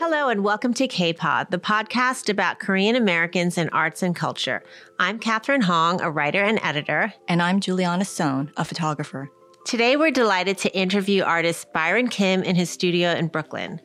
Hello, and welcome to K-Pod, the podcast about Korean Americans and arts and culture. I'm Catherine Hong, a writer and editor. And I'm Juliana Sohn, a photographer. Today, we're delighted to interview artist Byron Kim in his studio in Brooklyn.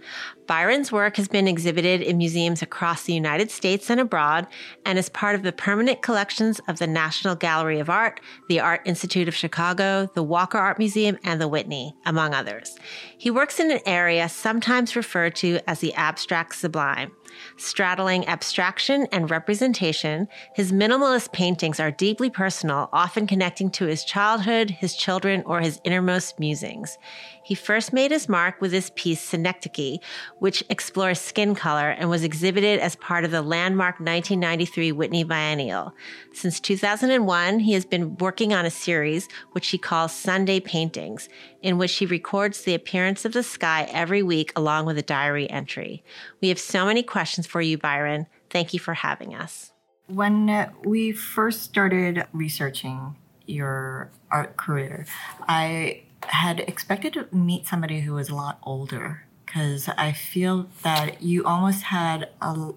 Byron's work has been exhibited in museums across the United States and abroad and is part of the permanent collections of the National Gallery of Art, the Art Institute of Chicago, the Walker Art Museum, and the Whitney, among others. He works in an area sometimes referred to as the abstract sublime. Straddling abstraction and representation, his minimalist paintings are deeply personal, often connecting to his childhood, his children, or his innermost musings. He first made his mark with his piece Synecdoche, which explores skin color and was exhibited as part of the landmark 1993 Whitney Biennial. Since 2001, he has been working on a series which he calls Sunday Paintings, in which he records the appearance of the sky every week along with a diary entry. We have so many questions for you, Byron. Thank you for having us. When uh, we first started researching your art career, I had expected to meet somebody who was a lot older because I feel that you almost had a,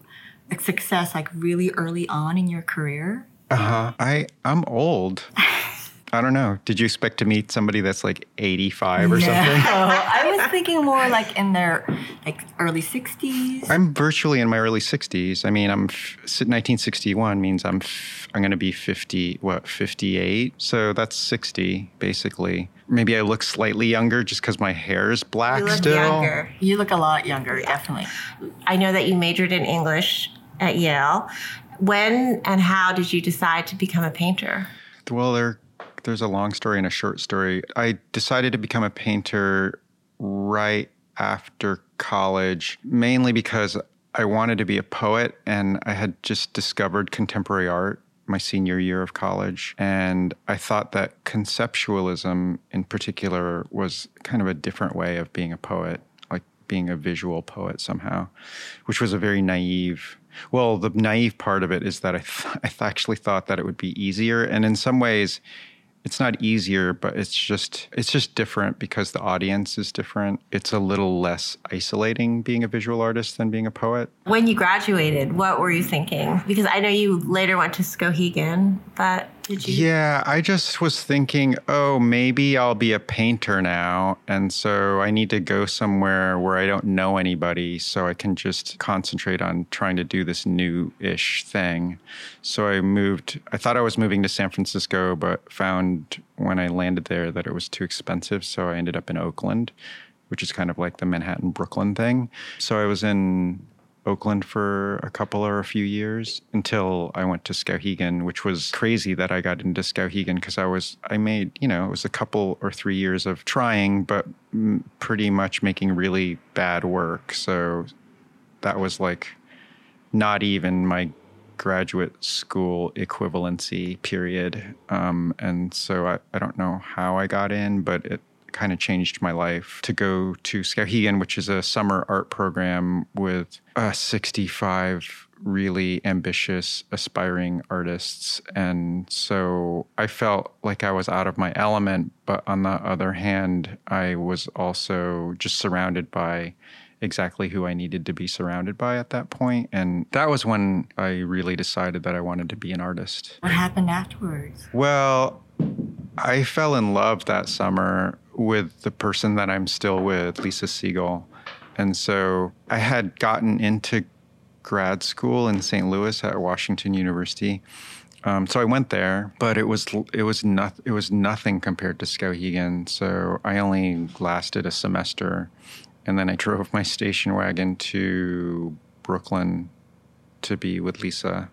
a, success like really early on in your career. Uh huh. I I'm old. I don't know. Did you expect to meet somebody that's like 85 or something? I was thinking more like in their like early 60s. I'm virtually in my early 60s. I mean, I'm 1961 means I'm I'm going to be 50 what 58. So that's 60 basically. Maybe I look slightly younger just cuz my hair is black you look still. Younger. You look a lot younger, yeah. definitely. I know that you majored in English at Yale. When and how did you decide to become a painter? Well, there there's a long story and a short story. I decided to become a painter right after college, mainly because I wanted to be a poet and I had just discovered contemporary art my senior year of college. And I thought that conceptualism in particular was kind of a different way of being a poet, like being a visual poet somehow, which was a very naive. Well, the naive part of it is that I, th- I actually thought that it would be easier. And in some ways, it's not easier, but it's just it's just different because the audience is different. It's a little less isolating being a visual artist than being a poet. When you graduated, what were you thinking? Because I know you later went to Skowhegan, but did you? Yeah, I just was thinking, oh, maybe I'll be a painter now. And so I need to go somewhere where I don't know anybody so I can just concentrate on trying to do this new ish thing. So I moved, I thought I was moving to San Francisco, but found when I landed there that it was too expensive. So I ended up in Oakland, which is kind of like the Manhattan Brooklyn thing. So I was in Oakland for a couple or a few years until I went to Skowhegan, which was crazy that I got into Skowhegan because I was, I made, you know, it was a couple or three years of trying, but pretty much making really bad work. So that was like not even my graduate school equivalency period. Um, and so I, I don't know how I got in, but it kind of changed my life to go to Skowhegan, which is a summer art program with uh, 65 really ambitious, aspiring artists. And so I felt like I was out of my element. But on the other hand, I was also just surrounded by exactly who I needed to be surrounded by at that point. And that was when I really decided that I wanted to be an artist. What happened afterwards? Well, I fell in love that summer with the person that I'm still with, Lisa Siegel. And so I had gotten into grad school in St. Louis at Washington University. Um, so I went there, but it was it was not it was nothing compared to Skowhegan. So I only lasted a semester, and then I drove my station wagon to Brooklyn to be with Lisa.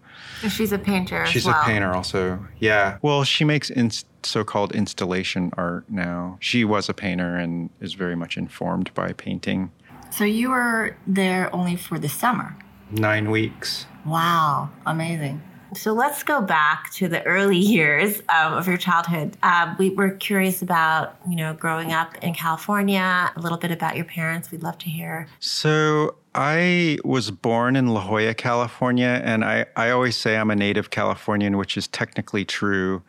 She's a painter. She's well. a painter also. Yeah. Well, she makes inst- so-called installation art now. She was a painter and is very much informed by painting. So you were there only for the summer? Nine weeks. Wow, amazing. So let's go back to the early years um, of your childhood. Uh, we were curious about, you know, growing up in California, a little bit about your parents. We'd love to hear. So I was born in La Jolla, California, and I, I always say I'm a native Californian, which is technically true,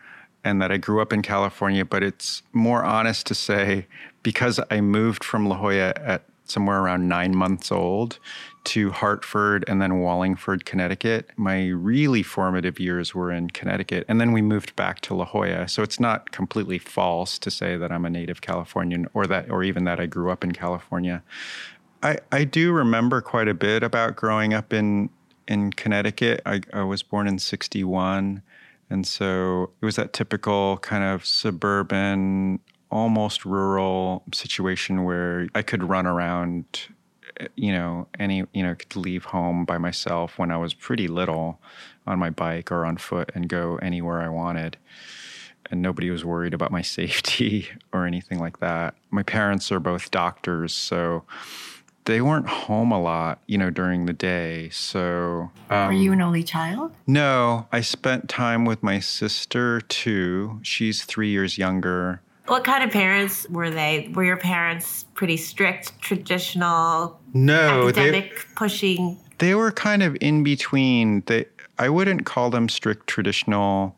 and that I grew up in California, but it's more honest to say because I moved from La Jolla at somewhere around nine months old to Hartford and then Wallingford, Connecticut. My really formative years were in Connecticut. And then we moved back to La Jolla. So it's not completely false to say that I'm a native Californian or that or even that I grew up in California. I, I do remember quite a bit about growing up in in Connecticut. I, I was born in 61. And so it was that typical kind of suburban, almost rural situation where I could run around, you know, any, you know, could leave home by myself when I was pretty little on my bike or on foot and go anywhere I wanted. And nobody was worried about my safety or anything like that. My parents are both doctors, so they weren't home a lot, you know, during the day. So, um, were you an only child? No, I spent time with my sister too. She's three years younger. What kind of parents were they? Were your parents pretty strict, traditional, no, academic, they, pushing? They were kind of in between. They, I wouldn't call them strict, traditional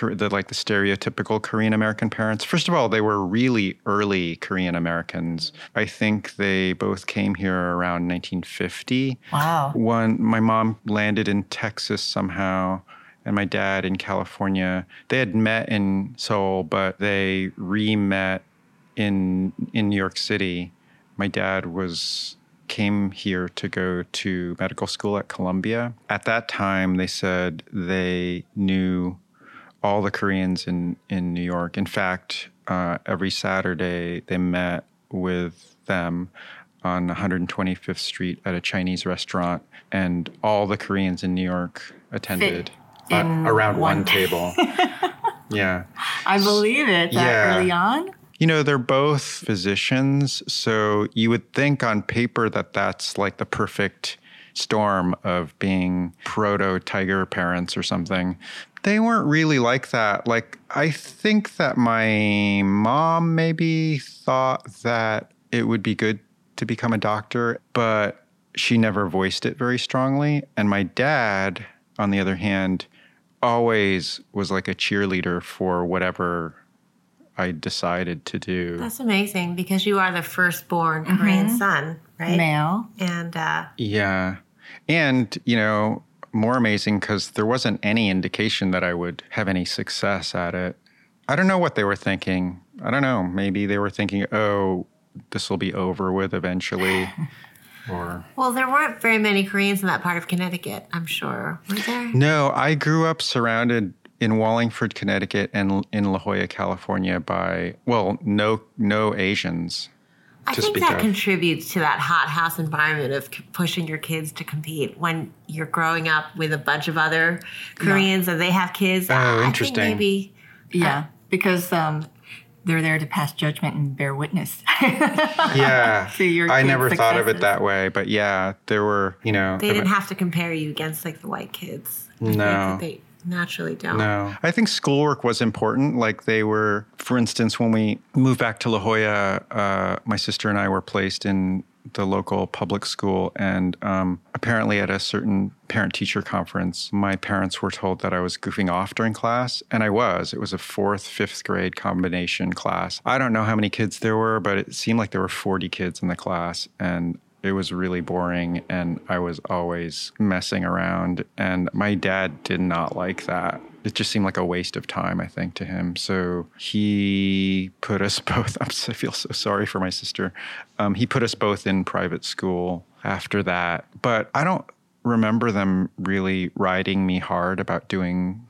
the like the stereotypical Korean American parents. First of all, they were really early Korean Americans. I think they both came here around 1950. Wow. One, my mom landed in Texas somehow, and my dad in California. They had met in Seoul, but they re-met in in New York City. My dad was came here to go to medical school at Columbia. At that time, they said they knew all the Koreans in, in New York. In fact, uh, every Saturday they met with them on 125th Street at a Chinese restaurant, and all the Koreans in New York attended uh, around one, one table. yeah. I believe it that yeah. early on. You know, they're both physicians, so you would think on paper that that's like the perfect storm of being proto tiger parents or something they weren't really like that. Like, I think that my mom maybe thought that it would be good to become a doctor, but she never voiced it very strongly. And my dad, on the other hand, always was like a cheerleader for whatever I decided to do. That's amazing because you are the firstborn mm-hmm. Korean son, right? Male. And uh Yeah. And, you know, more amazing because there wasn't any indication that I would have any success at it. I don't know what they were thinking. I don't know. Maybe they were thinking, oh, this will be over with eventually. or Well, there weren't very many Koreans in that part of Connecticut, I'm sure. Were there? No, I grew up surrounded in Wallingford, Connecticut and in La Jolla, California by well, no no Asians. I think that of. contributes to that hot house environment of pushing your kids to compete when you're growing up with a bunch of other Koreans and they have kids. Oh, I interesting. maybe. Yeah, uh, because um, they're there to pass judgment and bear witness. yeah. I never successes. thought of it that way, but yeah, there were, you know. They didn't have to compare you against like the white kids. No. They, naturally don't. No. I think schoolwork was important. Like they were, for instance, when we moved back to La Jolla, uh, my sister and I were placed in the local public school. And um, apparently, at a certain parent teacher conference, my parents were told that I was goofing off during class. And I was. It was a fourth, fifth grade combination class. I don't know how many kids there were, but it seemed like there were 40 kids in the class. And it was really boring and I was always messing around. And my dad did not like that. It just seemed like a waste of time, I think, to him. So he put us both, i feel so sorry for my sister. Um, he put us both in private school after that. But I don't remember them really riding me hard about doing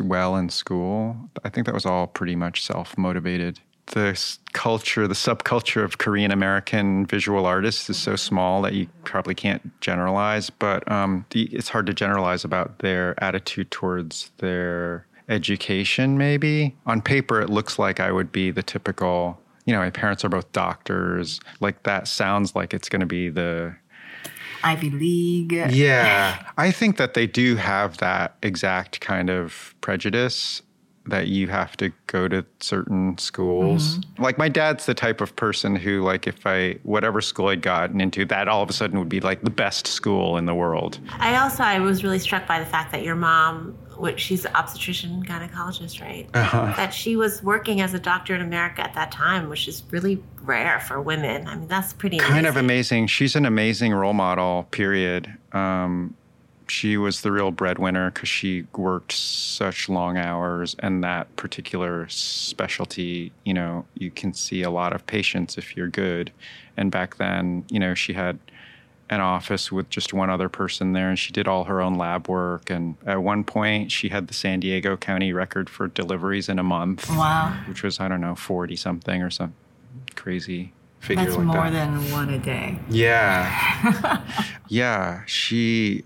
well in school. I think that was all pretty much self motivated the culture, the subculture of Korean American visual artists is so small that you probably can't generalize. But um, the, it's hard to generalize about their attitude towards their education, maybe. On paper, it looks like I would be the typical, you know, my parents are both doctors. Like that sounds like it's going to be the Ivy League. Yeah. I think that they do have that exact kind of prejudice that you have to go to certain schools. Mm-hmm. Like my dad's the type of person who like if I whatever school I'd gotten into, that all of a sudden would be like the best school in the world. I also I was really struck by the fact that your mom which she's an obstetrician gynecologist, right? Uh-huh. That she was working as a doctor in America at that time, which is really rare for women. I mean, that's pretty kind of amazing. amazing. She's an amazing role model. Period. Um, she was the real breadwinner because she worked such long hours, and that particular specialty, you know, you can see a lot of patients if you're good. And back then, you know, she had an office with just one other person there, and she did all her own lab work. And at one point, she had the San Diego County record for deliveries in a month, Wow. which was I don't know, forty something or some crazy figure That's like more that. than one a day. Yeah. yeah. She,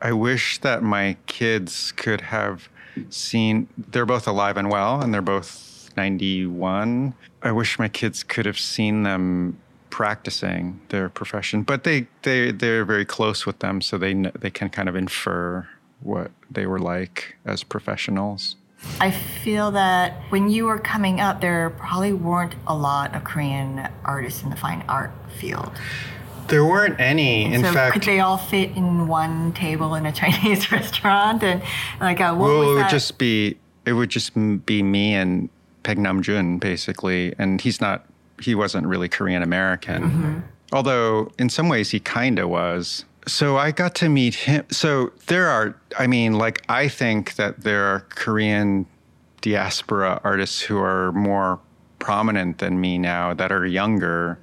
I, wish that my kids could have seen, they're both alive and well, and they're both 91. I wish my kids could have seen them practicing their profession, but they, they, they're very close with them, so they, they can kind of infer what they were like as professionals. I feel that when you were coming up, there probably weren't a lot of Korean artists in the fine art field. There weren't any. In so fact, could they all fit in one table in a Chinese restaurant? And like, uh, what well, was it would that? just be it would just be me and Paik Nam June basically, and he's not he wasn't really Korean American, Mm-hmm. although in some ways he kind of was. So I got to meet him. So there are, I mean, like I think that there are Korean diaspora artists who are more prominent than me now that are younger.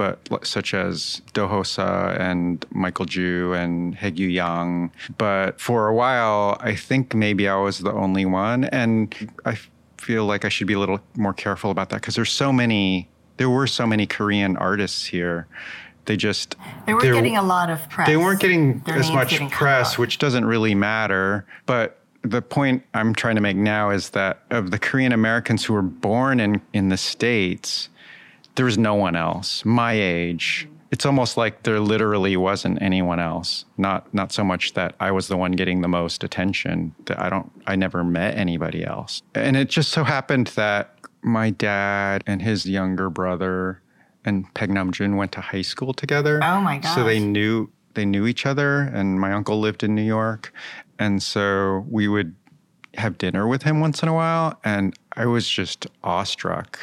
But such as Do Ho Suh and Michael Joo and Haegue Yang. But for a while, I think maybe I was the only one. And I feel like I should be a little more careful about that because there's so many, there were so many Korean artists here. They just, they were there- getting a lot of press. they weren't getting Their as much getting press, which doesn't really matter. But the point I'm trying to make now is that of the Korean Americans who were born in, in the States, there was no one else my age. It's almost like there literally wasn't anyone else. Not not so much that I was the one getting the most attention. That I don't I never met anybody else. And it just so happened that my dad and his younger brother and Paik Nam June went to high school together. Oh my god! So they knew they knew each other and my uncle lived in New York. And so we would have dinner with him once in a while and I was just awestruck.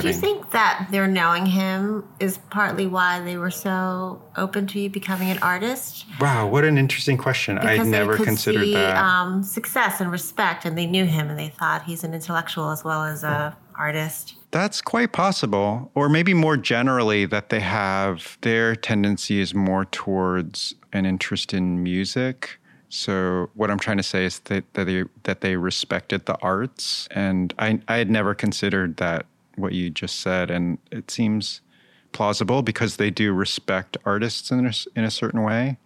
Do you think that their knowing him is partly why they were so open to you becoming an artist? Wow, what an interesting question. I'd Because never could considered see, that. Um, success and respect, and they knew him, and they thought he's an intellectual as well as a artist. That's quite possible. Or maybe more generally, that they have their tendency is more towards an interest in music. So what I'm trying to say is that, that they that they respected the arts, and I I had never considered that what you just said, and it seems plausible because they do respect artists in a, in a certain way.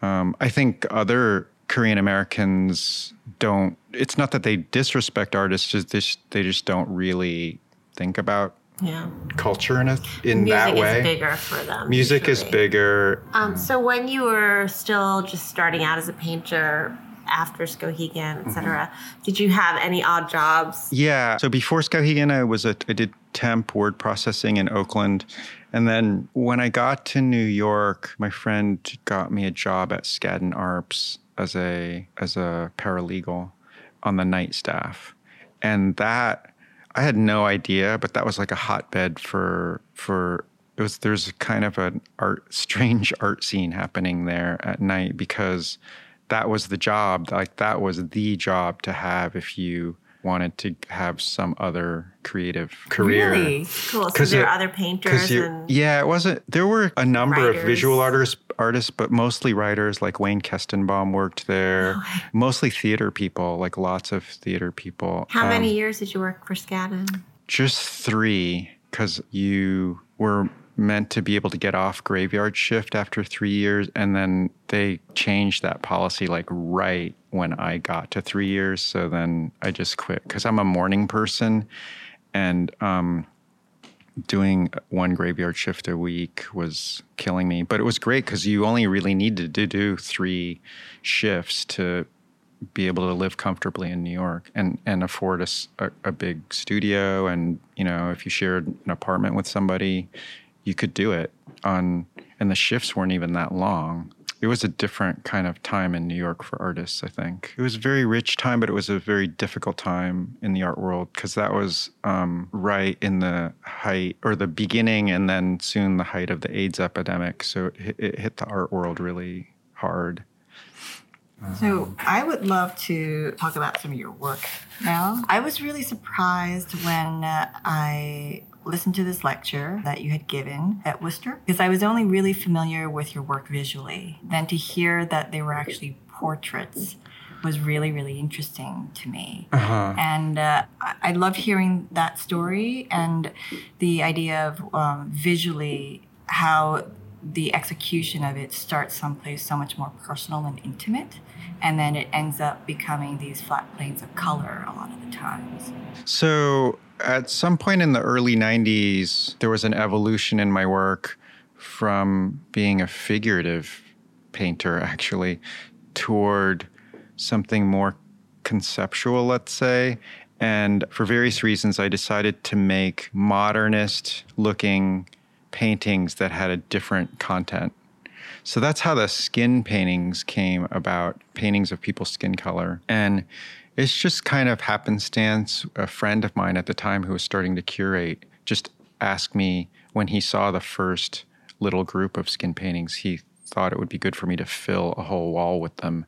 Um, I think other Korean Americans don't. It's not that they disrespect artists; just, they just don't really think about Yeah, culture in a, in music that way. is bigger for them. Music is bigger. Um, so when you were still just starting out as a painter after Skowhegan, etc., did you have any odd jobs? Yeah. So before Skowhegan, I was a I did temp word processing in Oakland, and then when I got to New York, my friend got me a job at Skadden Arps as a as a paralegal on the night staff, and that I had no idea, but that was like a hotbed for for it was there's kind of an art strange art scene happening there at night because that was the job like that was the job to have if you wanted to have some other creative career Really? Cool. So 'Cause there it- are other painters you're- and yeah, it wasn't. There were a number of visual artists, artists, but mostly writers. Like Wayne Koestenbaum worked there. Mostly theater people, like lots of theater people. how Um, many years did you work for Skadden? Just three, because you were meant to be able to get off graveyard shift after three years, and then they changed that policy like right when I got to three years. So then I just quit because I'm a morning person, and um, doing one graveyard shift a week was killing me. But it was great because you only really needed to do three shifts to be able to live comfortably in New York and and afford a a big studio. And you know, if you shared an apartment with somebody, you could do it on. And the shifts weren't even that long. it was a different kind of time in New York for artists, I think. It was a very rich time, but it was a very difficult time in the art world because that was um, right in the height or the beginning and then soon the height of the AIDS epidemic. So it, it hit the art world really hard. So I would love to talk about some of your work now. I was really surprised when I listened to this lecture that you had given at Worcester because I was only really familiar with your work visually. Then to hear that they were actually portraits was really, really interesting to me. Uh-huh. And uh, I, loved hearing that story and the idea of um, visually how the execution of it starts someplace so much more personal and intimate and then it ends up becoming these flat planes of color a lot of the times So, at some point in the early 90s, there was an evolution in my work from being a figurative painter, actually, toward something more conceptual, let's say. And for various reasons, I decided to make modernist looking paintings that had a different content. So that's how the skin paintings came about, paintings of people's skin color. And it's just kind of happenstance. A friend of mine at the time who was starting to curate just asked me when he saw the first little group of skin paintings, he thought it would be good for me to fill a whole wall with them.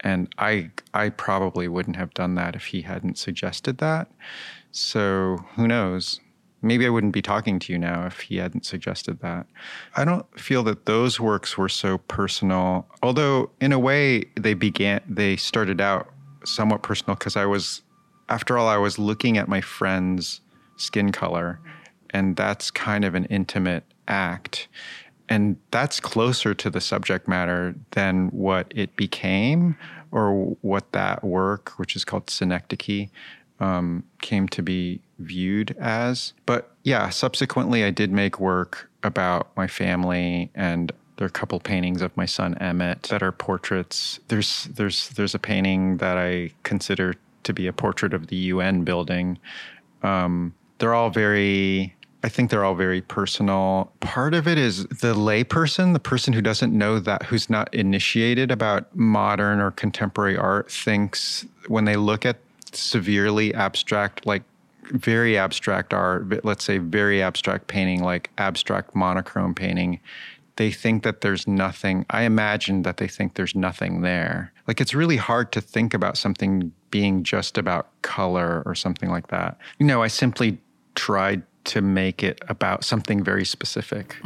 And I I probably wouldn't have done that if he hadn't suggested that. So who knows? Maybe I wouldn't be talking to you now if he hadn't suggested that. I don't feel that those works were so personal, although in a way they began they started out somewhat personal because I was after all I was looking at my friend's skin color and that's kind of an intimate act. And that's closer to the subject matter than what it became or what that work which is called synecdoche um, came to be viewed as. But yeah subsequently i did make work about my family and there are a couple paintings of my son emmett that are portraits there's there's there's a painting that i consider to be a portrait of the un building um, they're all very I think they're all very personal. Part of it is the layperson, the person who doesn't know that, who's not initiated about modern or contemporary art, thinks when they look at severely abstract, like very abstract art, let's say very abstract painting, like abstract monochrome painting, they think that there's nothing. I imagine that they think there's nothing there. Like it's really hard to think about something being just about color or something like that. You know, I simply tried to make it about something very specific,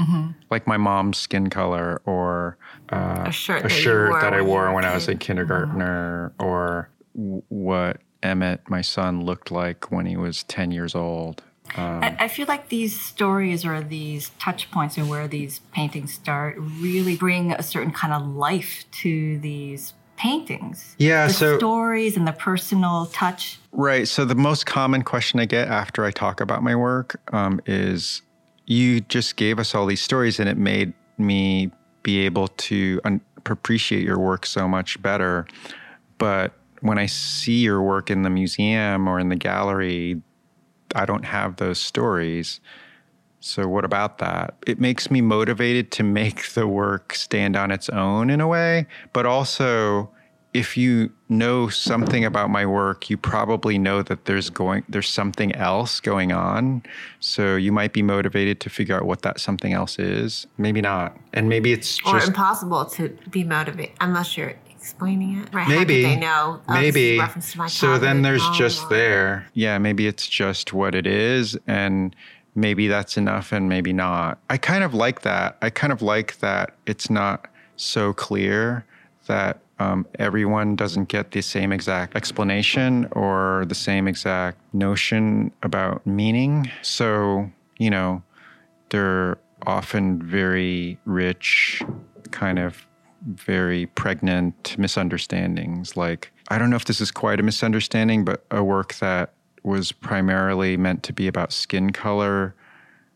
like my mom's skin color or uh, A shirt a that shirt that I wore when I was a kid. kindergartner or w- what Emmett, my son, looked like when he was 10 years old. I, I feel like these stories or these touch points and where these paintings start really bring a certain kind of life to these paintings Yeah, the so- stories and the personal touch Right. So the most common question I get after I talk about my work um, is, "You just gave us all these stories, and it made me be able to un- appreciate your work so much better." But when I see your work in the museum or in the gallery, I don't have those stories. So what about that? It makes me motivated to make the work stand on its own in a way, but also if you know something about my work, you probably know that there's going there's something else going on. So you might be motivated to figure out what that something else is. Maybe not. And maybe it's or just impossible to be motivated unless you're explaining it. Right? maybe. they know? Oh, maybe. a reference to my so then there's Oh, just there. Yeah maybe it's just what it is and maybe that's enough and maybe not. I kind of like that. I kind of like that it's not so clear that um, everyone doesn't get the same exact explanation or the same exact notion about meaning. So you know they're often very rich, kind of very pregnant misunderstandings. Like, I don't know if this is quite a misunderstanding, but a work that was primarily meant to be about skin color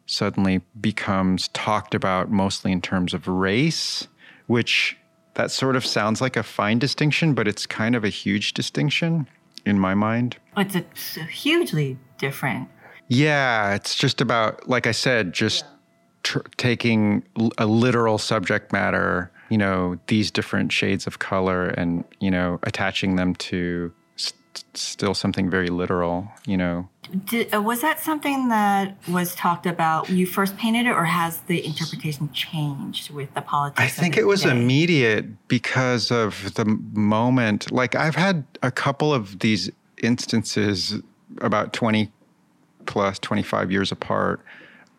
suddenly becomes talked about mostly in terms of race, which that sort of sounds like a fine distinction, but it's kind of a huge distinction in my mind. it's, a, it's a hugely different Yeah, it's just about, like I said, just tr- taking l- a literal subject matter you know, these different shades of color and, you know, attaching them to st- still something very literal, you know. Did, uh, was that something that was talked about? You first painted it, or has the interpretation changed with the politics? I think it was day? immediate because of the moment. Like I've had a couple of these instances about 20 plus 25 years apart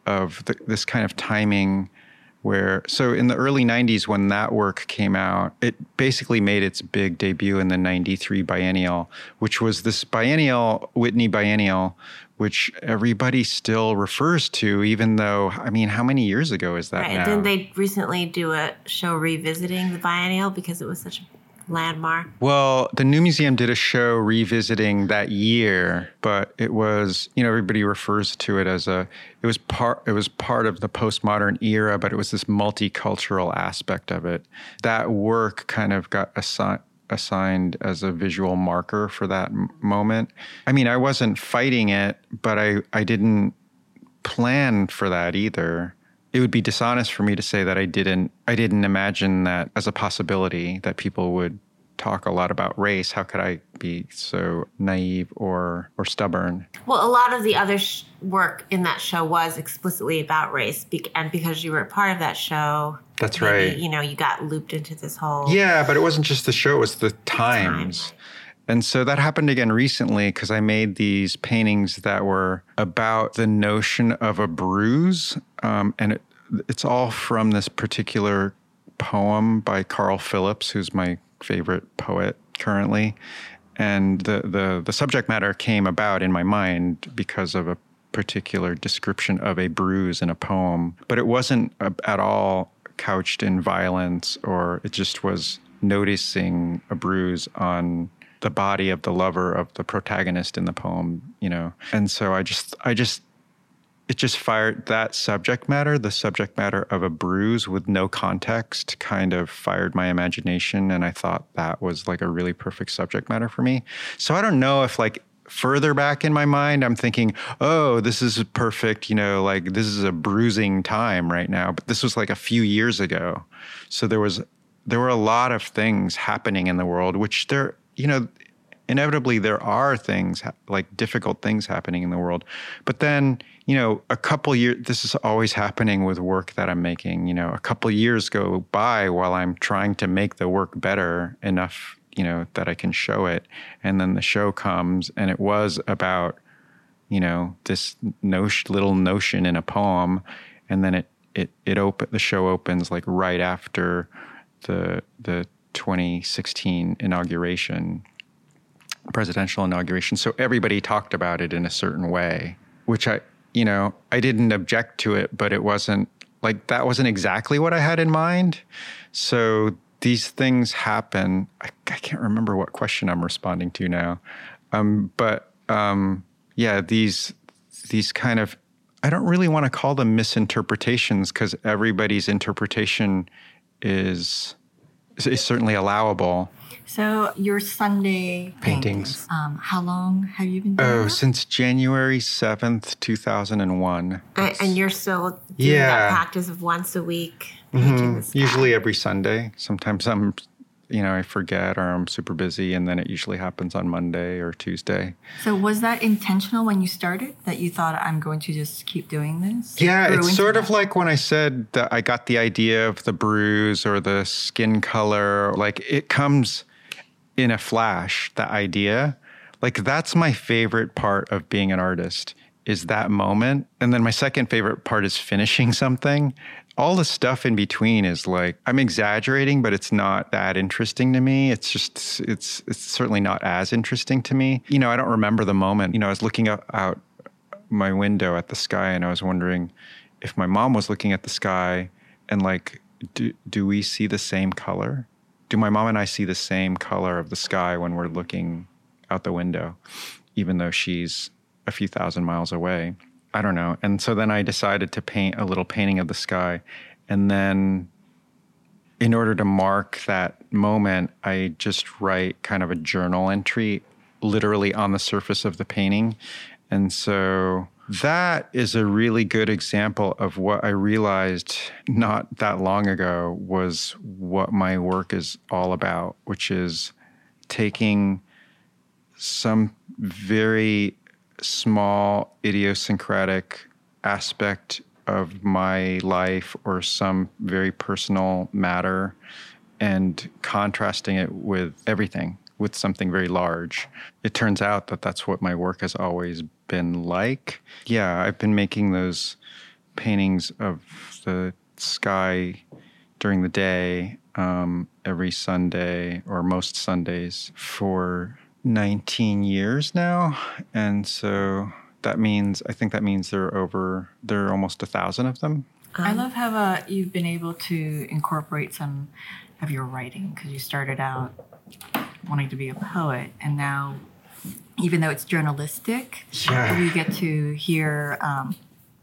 of the, this kind of timing where so in the early 90s when that work came out it basically made its big debut in the 93 biennial which was this biennial whitney biennial which everybody still refers to even though i mean how many years ago is that Right. now? And didn't they recently do a show revisiting the biennial because it was such a landmark? Well, the New Museum did a show revisiting that year, but it was, you know, everybody refers to it as a it was part it was part of the postmodern era, but it was this multicultural aspect of it. That work kind of got assigned assigned as a visual marker for that m- moment. I mean, I wasn't fighting it, but I I didn't plan for that either. It would be dishonest for me to say that I didn't I didn't imagine that as a possibility that people would talk a lot about race. How could I be so naive or or stubborn? Well, a lot of the other sh- work in that show was explicitly about race, be- and because you were a part of that show, That's maybe, right. You know, you got looped into this whole. Yeah, but it wasn't just the show, it was the times. And so that happened again recently because I made these paintings that were about the notion of a bruise. Um, and it, it's all from this particular poem by Carl Phillips, who's my favorite poet currently. And the, the, the subject matter came about in my mind because of a particular description of a bruise in a poem. But it wasn't a, at all couched in violence, or it just was noticing a bruise on the body of the lover of the protagonist in the poem, you know. And so I just I just it just fired that subject matter, the subject matter of a bruise with no context, kind of fired my imagination. And I thought that was like a really perfect subject matter for me. So I don't know if like further back in my mind, I'm thinking, oh, this is perfect, you know, like this is a bruising time right now. But this was like a few years ago. So there was there were a lot of things happening in the world, which there, you know, inevitably there are things like difficult things happening in the world but then you know a couple years this is always happening with work that i'm making you know a couple years go by while i'm trying to make the work better enough you know that i can show it and then the show comes and it was about you know this notion, little notion in a poem and then it it it open the show opens like right after the the 2016 inauguration presidential inauguration. So everybody talked about it in a certain way, which I, you know, I didn't object to it, but it wasn't like that wasn't exactly what I had in mind. So these things happen. I, I can't remember what question I'm responding to now. Um, but um, yeah, these these kind of I don't really want to call them misinterpretations because everybody's interpretation is is certainly allowable. So your Sunday Paintings. paintings. Um, how long have you been doing Oh, that? since January 7th, 2001. And, and you're still doing Yeah. that practice of once a week sky. Usually every Sunday. Sometimes I'm, you know, I forget or I'm super busy, and then it usually happens on Monday or Tuesday. So was that intentional when you started that you thought I'm going to just keep doing this? Yeah, it's sort of like when I said that I got the idea of the bruise or the skin color. Like it comes in a flash, the idea. Like that's my favorite part of being an artist is that moment. And then my second favorite part is finishing something. All the stuff in between is like I'm exaggerating, but it's not that interesting to me. It's just it's it's certainly not as interesting to me. You know, I don't remember the moment. You know, I was looking up, out my window at the sky and I was wondering if my mom was looking at the sky and like do do we see the same color? Do my mom and I see the same color of the sky when we're looking out the window even though she's a few thousand miles away? I don't know. And so then I decided to paint a little painting of the sky and then in order to mark that moment, I just write kind of a journal entry literally on the surface of the painting. And so That is a really good example of what I realized not that long ago was what my work is all about, which is taking some very small idiosyncratic aspect of my life or some very personal matter and contrasting it with everything with something very large. It turns out that that's what my work has always been like. Yeah, I've been making those paintings of the sky during the day um, every Sunday or most Sundays for 19 years now. And so that means, I think that means there are over, there are almost a thousand of them. I love how uh, you've been able to incorporate some of your writing because you started out wanting to be a poet, and now, even though it's journalistic, Yeah. we get to hear um,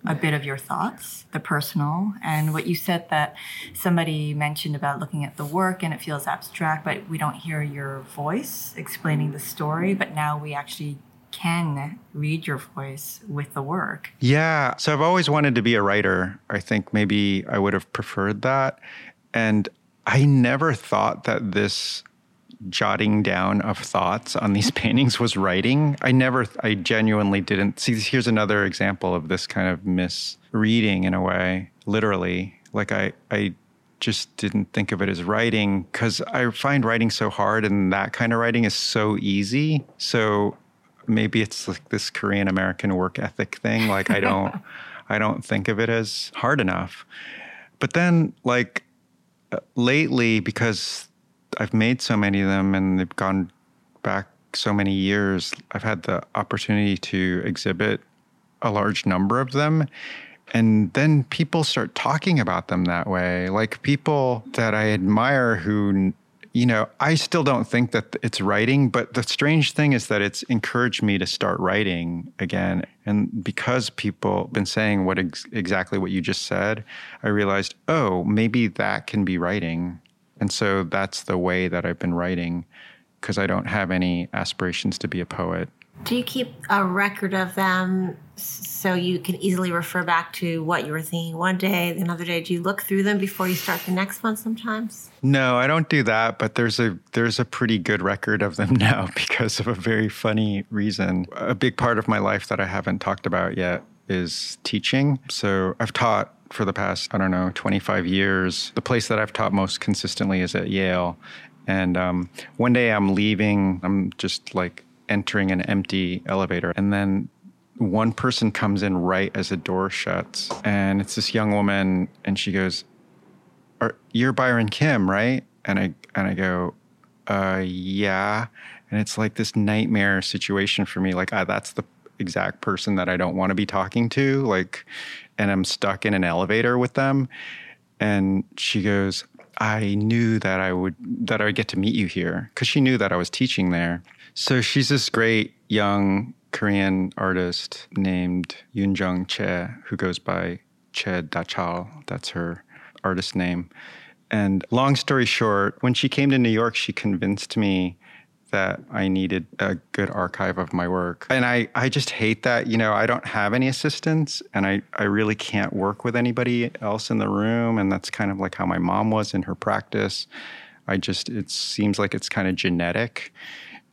a bit of your thoughts, the personal, and what you said that somebody mentioned about looking at the work and it feels abstract, but we don't hear your voice explaining the story. But now we actually can read your voice with the work. Yeah. So I've always wanted to be a writer. I think maybe I would have preferred that. And I never thought that this jotting down of thoughts on these paintings was writing. I never, I genuinely didn't see. Here's another example of this kind of misreading in a way, literally. Like I, I just didn't think of it as writing because I find writing so hard and that kind of writing is so easy. So maybe it's like this Korean American work ethic thing. Like I don't, I don't think of it as hard enough. But then, like uh, lately, because I've made so many of them and they've gone back so many years, I've had the opportunity to exhibit a large number of them. And then people start talking about them that way. Like people that I admire who, you know, I still don't think that it's writing, but the strange thing is that it's encouraged me to start writing again. And because people been saying what ex- exactly what you just said, I realized, oh, maybe that can be writing. And so that's the way that I've been writing because I don't have any aspirations to be a poet. Do you keep a record of them so you can easily refer back to what you were thinking one day, the another day? Do you look through them before you start the next one sometimes? No, I don't do that, but there's a there's a pretty good record of them now because of a very funny reason. A big part of my life that I haven't talked about yet is teaching. So I've taught for the past I don't know 25 years. The place that I've taught most consistently is at Yale, and um, one day I'm leaving. I'm just like entering an empty elevator, and then one person comes in right as the door shuts, and it's this young woman, and she goes, are, you're Byron Kim, right? And I and I go, uh, yeah. And it's like this nightmare situation for me. Like, that's the exact person that I don't want to be talking to. Like, and I'm stuck in an elevator with them. And she goes, I knew that I would that I would get to meet you here because she knew that I was teaching there. So she's this great young Korean artist named Yoon Jung Che, who goes by Che Dachal. That's her artist name. And long story short, when she came to New York, she convinced me that I needed a good archive of my work. And I, I just hate that, you know, I don't have any assistants and I, I really can't work with anybody else in the room. And that's kind of like how my mom was in her practice. I just, it seems like it's kind of genetic.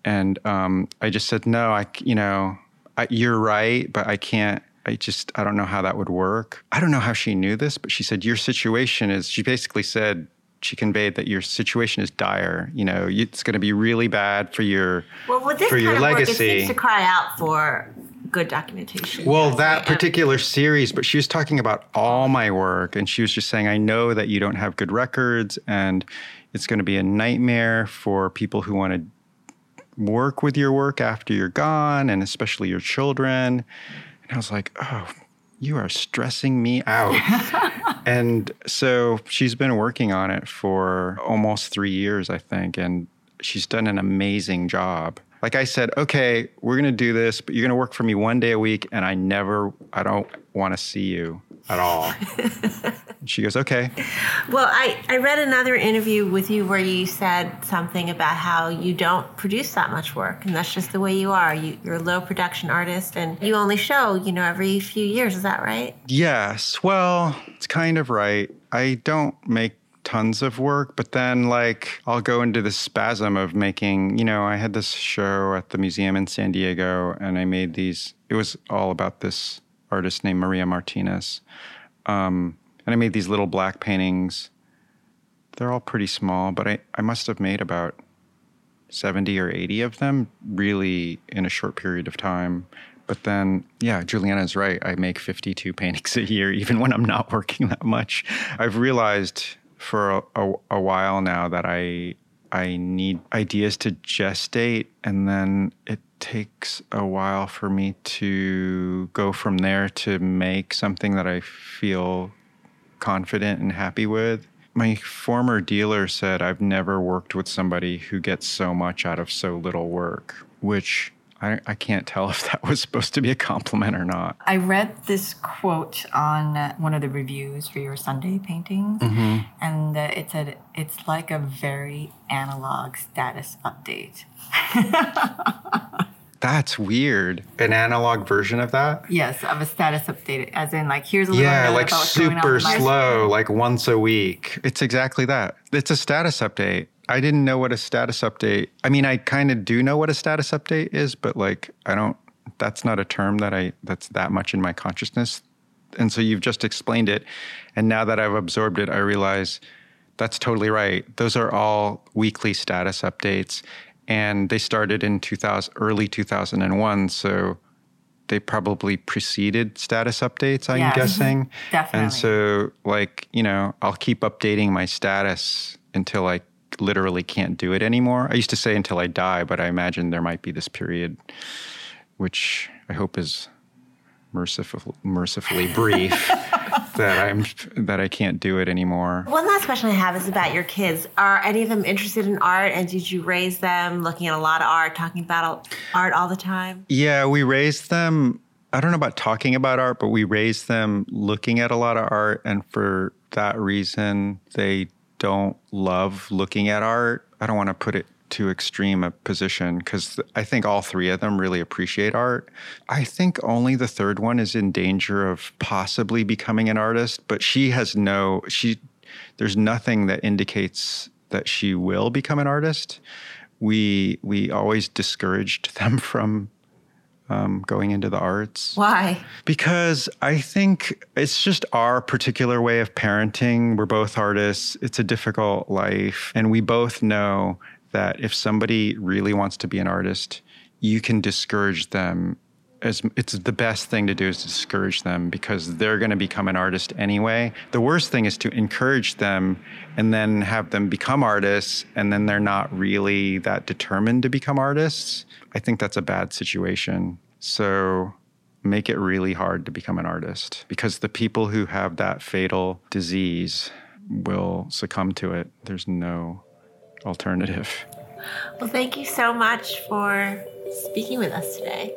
And um, I just said, no, I, you know, I, you're right, but I can't. I just, I don't know how that would work. I don't know how she knew this, but she said, Your situation is, she basically said, she conveyed that your situation is dire. You know, it's going to be really bad for your Well, with this for kind your of work, it legacy. seems to cry out for good documentation. Well, Yes, that right. particular series, but she was talking about all my work, and she was just saying, I know that you don't have good records, and it's going to be a nightmare for people who want to work with your work after you're gone, and especially your children. And I was like, oh, you are stressing me out. and so she's been working on it for almost three years, I think, and she's done an amazing job. Like I said, okay, we're going to do this, but you're going to work for me one day a week. And I never, I don't want to see you at all. she goes, okay. Well, I, I read another interview with you where you said something about how you don't produce that much work, and that's just the way you are. You, you're a low production artist, and you only show, you know, every few years. Is that right? Yes. Well, it's kind of right. I don't make tons of work, but then like I'll go into the spasm of making, you know, I had this show at the museum in San Diego and I made these, it was all about this artist named Maria Martinez. Um, and I made these little black paintings. They're all pretty small, but I, I must have made about 70 or 80 of them really in a short period of time. But then, yeah, Juliana's right. I make 52 paintings a year, even when I'm not working that much. I've realized for a, a, a while now that I I need ideas to gestate, and then it takes a while for me to go from there to make something that I feel confident and happy with. My former dealer said I've never worked with somebody who gets so much out of so little work, which I, I can't tell if that was supposed to be a compliment or not. I read this quote on one of the reviews for your Sunday paintings, mm-hmm. and uh, it said it's like a very analog status update. That's weird. An analog version of that? Yes, of a status update, as in like here's a little bit of. yeah, like super slow, like once a week. It's exactly that. It's a status update. I didn't know what a status update. I mean, I kind of do know what a status update is, but like I don't. That's not a term that I that's that much in my consciousness. And so you've just explained it, and now that I've absorbed it, I realize that's totally right. Those are all weekly status updates, and they started in 2000 early 2001 so they probably preceded status updates i'm yes, guessing definitely. and so like you know i'll keep updating my status until i literally can't do it anymore i used to say until i die but i imagine there might be this period which i hope is merciful, mercifully brief that I'm that I can't do it anymore. One last question I have is about your kids. Are any of them interested in art, and did you raise them looking at a lot of art, talking about art all the time? Yeah, we raised them. I don't know about talking about art, but we raised them looking at a lot of art, and for that reason, they don't love looking at art. I don't want to put it too extreme a position because I think all three of them really appreciate art. I think only the third one is in danger of possibly becoming an artist, but she has no she there's nothing that indicates that she will become an artist. We we always discouraged them from um, going into the arts. Why? Because I think it's just our particular way of parenting. We're both artists. It's a difficult life. And we both know that if somebody really wants to be an artist, you can discourage them as it's the best thing to do is discourage them because they're going to become an artist anyway. The worst thing is to encourage them and then have them become artists and then they're not really that determined to become artists. I think that's a bad situation. So make it really hard to become an artist because the people who have that fatal disease will succumb to it. There's no alternative. Well, thank you so much for speaking with us today.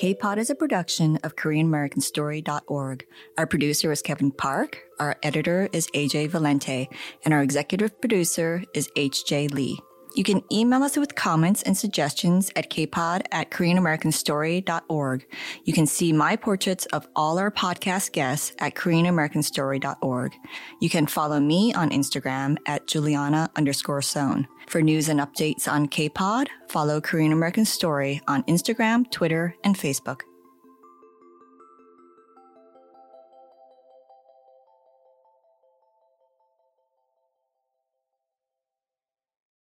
K-Pod is a production of KoreanAmericanStory.org. Our producer is Kevin Park, our editor is AJ Valente, and our executive producer is HJ Lee. You can email us with comments and suggestions at kpod at koreanamericanstory.org. You can see my portraits of all our podcast guests at koreanamericanstory.org. You can follow me on Instagram at Juliana underscore Sohn. For news and updates on Kpod, follow Korean American Story on Instagram, Twitter, and Facebook.